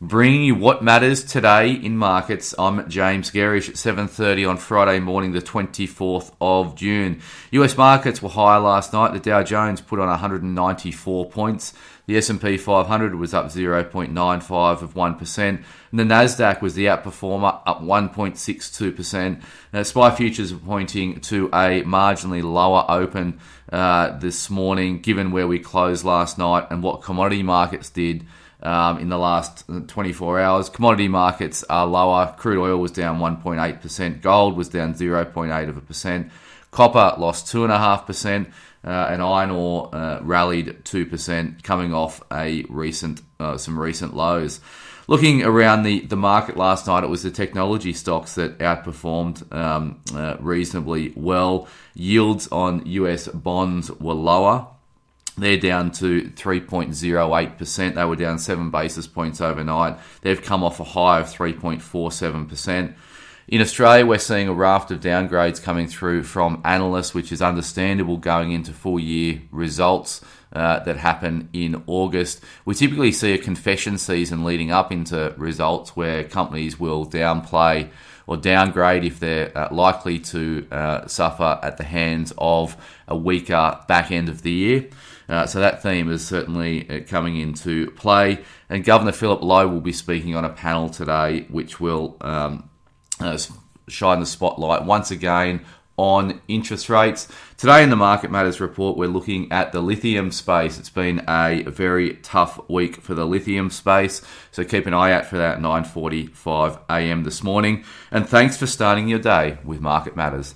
bringing you what matters today in markets. I'm James Gerrish at 7:30 on Friday morning, the 24th of June. U.S. markets were higher last night. The Dow Jones put on 194 points. The S&P 500 was up 0.95 of 1%, and the Nasdaq was the outperformer, up 1.62%. Now, SPI futures are pointing to a marginally lower open uh, this morning, given where we closed last night and what commodity markets did um, in the last 24 hours. Commodity markets are lower. Crude oil was down 1.8%. Gold was down 0.8 of a percent. Copper lost 2.5%. Uh, and iron ore uh, rallied 2%, coming off a recent uh, some recent lows. Looking around the, the market last night, it was the technology stocks that outperformed um, uh, reasonably well. Yields on US bonds were lower. They're down to 3.08%. They were down seven basis points overnight. They've come off a high of 3.47%. In Australia, we're seeing a raft of downgrades coming through from analysts, which is understandable going into full year results uh, that happen in August. We typically see a confession season leading up into results where companies will downplay or downgrade if they're uh, likely to uh, suffer at the hands of a weaker back end of the year. Uh, so that theme is certainly uh, coming into play. And Governor Philip Lowe will be speaking on a panel today, which will um, uh, shine the spotlight once again on interest rates. Today in the Market Matters report, we're looking at the lithium space. It's been a very tough week for the lithium space, so keep an eye out for that 9:45 a.m. this morning. And thanks for starting your day with Market Matters.